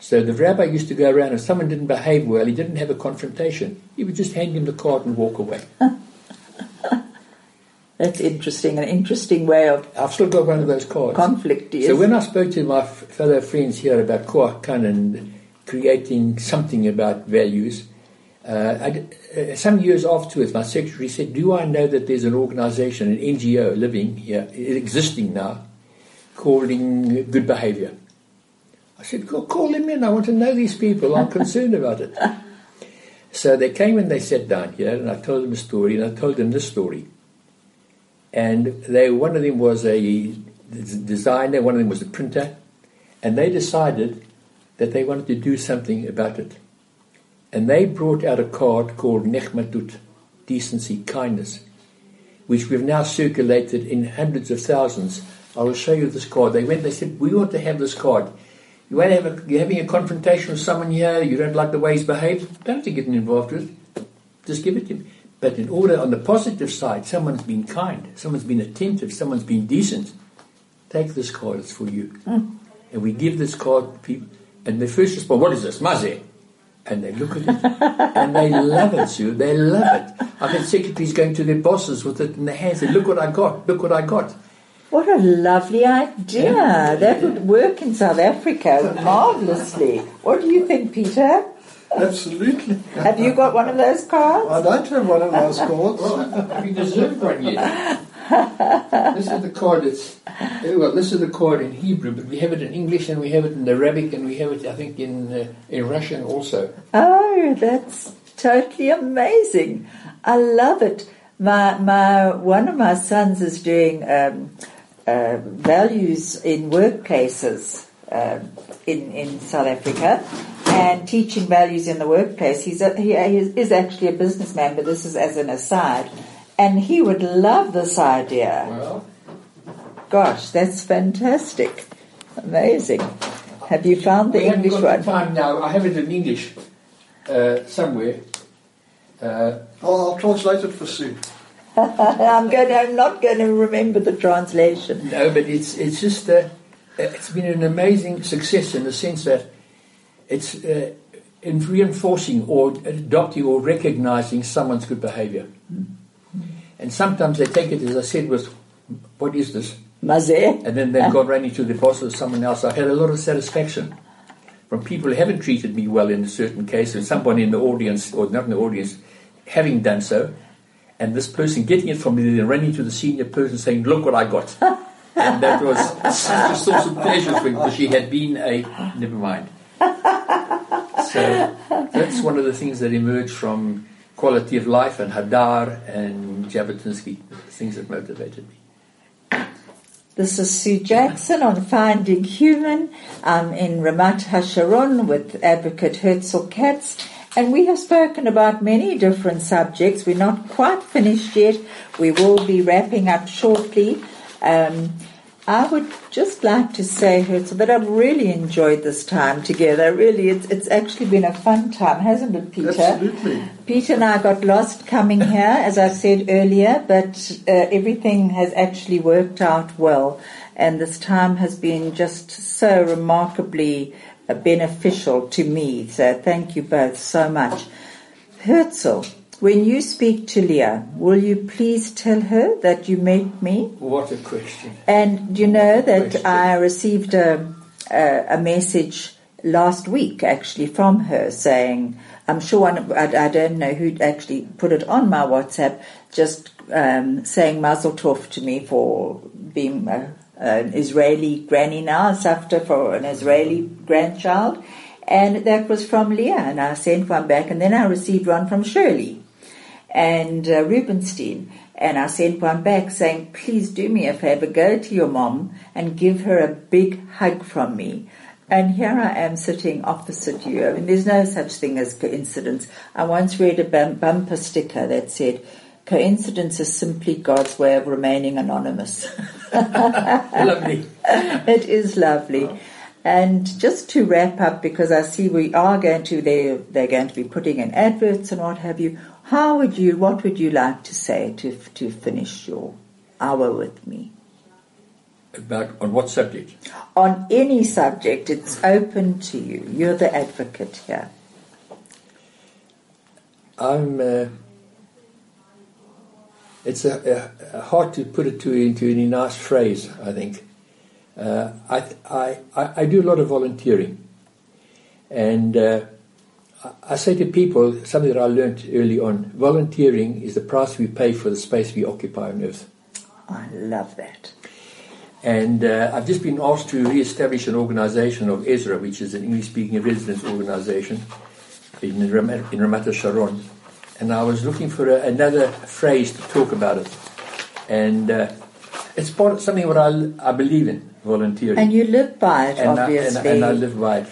So the rabbi used to go around, if someone didn't behave well, he didn't have a confrontation. He would just hand him the card and walk away. That's interesting, an interesting way of I've still got one of those cards. conflict. Yes. So when I spoke to my f- fellow friends here about Koach Khan and creating something about values, uh, I d- uh, some years afterwards, my secretary said, "Do I know that there's an organisation, an NGO, living here, existing now, calling good behaviour?" I said, "Call, call them in. I want to know these people. I'm concerned about it." So they came and they sat down here, and I told them a story, and I told them this story. And they, one of them was a designer, one of them was a printer, and they decided that they wanted to do something about it. And they brought out a card called Nechmadut, decency, kindness, which we've now circulated in hundreds of thousands. I will show you this card. They went, they said, we want to have this card. You want to have a, you're having a confrontation with someone here, you don't like the way he's behaved, don't have to get involved with it. Just give it to him. But in order, on the positive side, someone's been kind, someone's been attentive, someone's been decent. Take this card, it's for you. Hmm. And we give this card to people, and they first respond, What is this? Maze. And they look at it, and they love it, Sue. They love it. I've had secretaries going to their bosses with it in their hands, and look what I got, look what I got. What a lovely idea. Yeah. That would work in South Africa marvelously. What do you think, Peter? Absolutely. Have you got one of those cards? I don't have one of those cards. Well, we deserve one yet. this is the card that's, eh, well, this is the card in Hebrew, but we have it in English and we have it in Arabic and we have it, I think, in, uh, in Russian also. Oh, that's totally amazing. I love it. My, my, one of my sons is doing um, uh, values in workplaces um, in, in South Africa and teaching values in the workplace. He's a, he is actually a businessman, but this is as an aside. And he would love this idea. Well, Gosh, that's fantastic. Amazing. Have you found the we English one? time now. I have it in English uh, somewhere. Uh, I'll, I'll translate it for Sue. I'm going. I'm not going to remember the translation. no, but it's it's just uh, it's been an amazing success in the sense that it's uh, in reinforcing or adopting or recognizing someone's good behavior. And sometimes they take it, as I said, with what is this? Mazé. And then they've gone running to the boss or someone else. I've had a lot of satisfaction from people who haven't treated me well in a certain case, and someone in the audience, or not in the audience, having done so. and this person getting it from me, then running to the senior person saying, "Look what I got." and that was such a source of pleasure for me because she had been a never mind. So that's one of the things that emerged from quality of life and Hadar and Jabotinsky, things that motivated me. This is Sue Jackson on Finding Human. I'm in Ramat Hasharon with Advocate Herzl Katz, and we have spoken about many different subjects. We're not quite finished yet. We will be wrapping up shortly. Um, I would just like to say, Herzl, that I've really enjoyed this time together. Really, it's, it's actually been a fun time, hasn't it, Peter? Absolutely. Peter and I got lost coming here, as I said earlier, but uh, everything has actually worked out well. And this time has been just so remarkably uh, beneficial to me. So thank you both so much. Herzl, when you speak to Leah, will you please tell her that you met me? What a question. And you know that Question. I received a, a, a message last week actually from her saying, I'm sure one, I, I don't know who actually put it on my WhatsApp, just um, saying Mazel Tov to me for being a, an Israeli granny now, Safta for an Israeli grandchild. And that was from Leah, and I sent one back, and then I received one from Shirley and uh, Rubenstein. And I sent one back saying, please do me a favor, go to your mom and give her a big hug from me. And here I am sitting opposite you. I mean, there's no such thing as coincidence. I once read a bum- bumper sticker that said, coincidence is simply God's way of remaining anonymous. Lovely. it is lovely. And just to wrap up, because I see we are going to, they, they're going to be putting in adverts and what have you, how would you, what would you like to say to, to finish your hour with me? About on what subject? On any subject, it's open to you. You're the advocate here. I'm. Uh, it's a, a, hard to put it to into any nice phrase. I think. Uh, I, I I I do a lot of volunteering, and uh, I- say to people something that I learned early on: volunteering is the price we pay for the space we occupy on earth. I love that. And uh, I've just been asked to re-establish an organization of Ezra, which is an English-speaking residence organization in, Ram- in Ramat Sharon. And I was looking for a, another phrase to talk about it. And uh, it's part of something what I, I believe in, volunteering. And you live by it, and, I, and, obviously. and I live by it.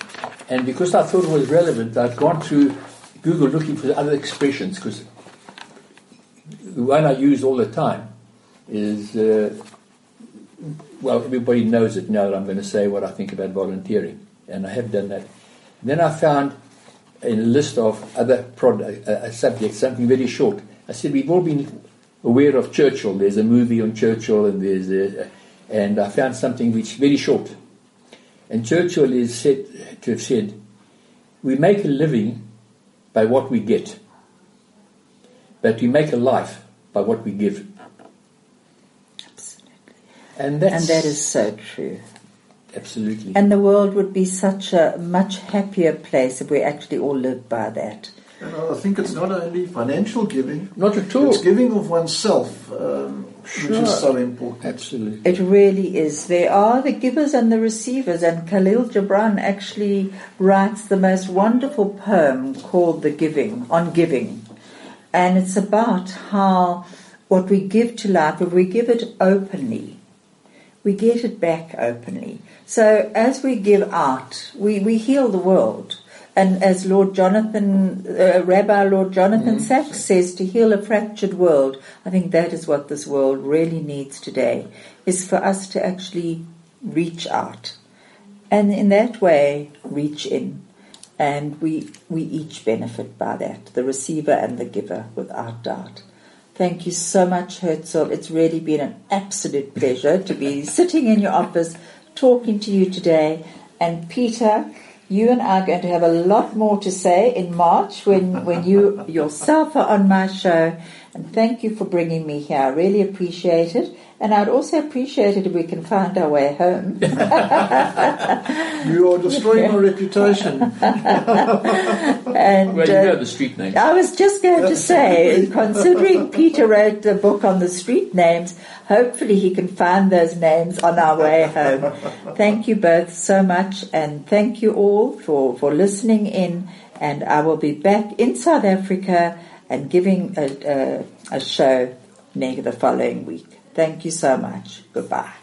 And because I thought it was relevant, I'd gone to Google looking for other expressions because the one I use all the time is, uh, well, everybody knows it now that I'm going to say what I think about volunteering, and I have done that. Then I found a list of other uh, uh, subjects, something very short. I said, we've all been aware of Churchill. There's a movie on Churchill, and there's a, and I found something which very short. And Churchill is said to have said, "We make a living by what we get, but we make a life by what we give." Absolutely. And that's And that is so true. absolutely. And the world would be such a much happier place if we actually all lived by that. And I think it's not only financial giving, Not at all. it's giving of oneself, um, which is so important. Absolutely. It really is. There are the givers and the receivers, and Khalil Gibran actually writes the most wonderful poem called The Giving, on giving. And it's about how what we give to life, if we give it openly, we get it back openly. So as we give out, we, we heal the world. And as Lord Jonathan, uh, Rabbi Lord Jonathan Sacks says, to heal a fractured world, I think that is what this world really needs today, is for us to actually reach out. And in that way, reach in. And we, we each benefit by that, the receiver and the giver, without doubt. Thank you so much, Herzl. It's really been an absolute pleasure to be sitting in your office talking to you today. And Peter, you and I are going to have a lot more to say in March when, when you yourself are on my show. And thank you for bringing me here. I really appreciate it. And I'd also appreciate it if we can find our way home. You are destroying my reputation. and Well, you uh, know the street name. I was just going to say, considering Peter wrote the book on the street names, hopefully he can find those names on our way home. Thank you both so much, and thank you all for, for listening in. And I will be back in South Africa and giving a, a, a show maybe the following week. Thank you so much. Goodbye.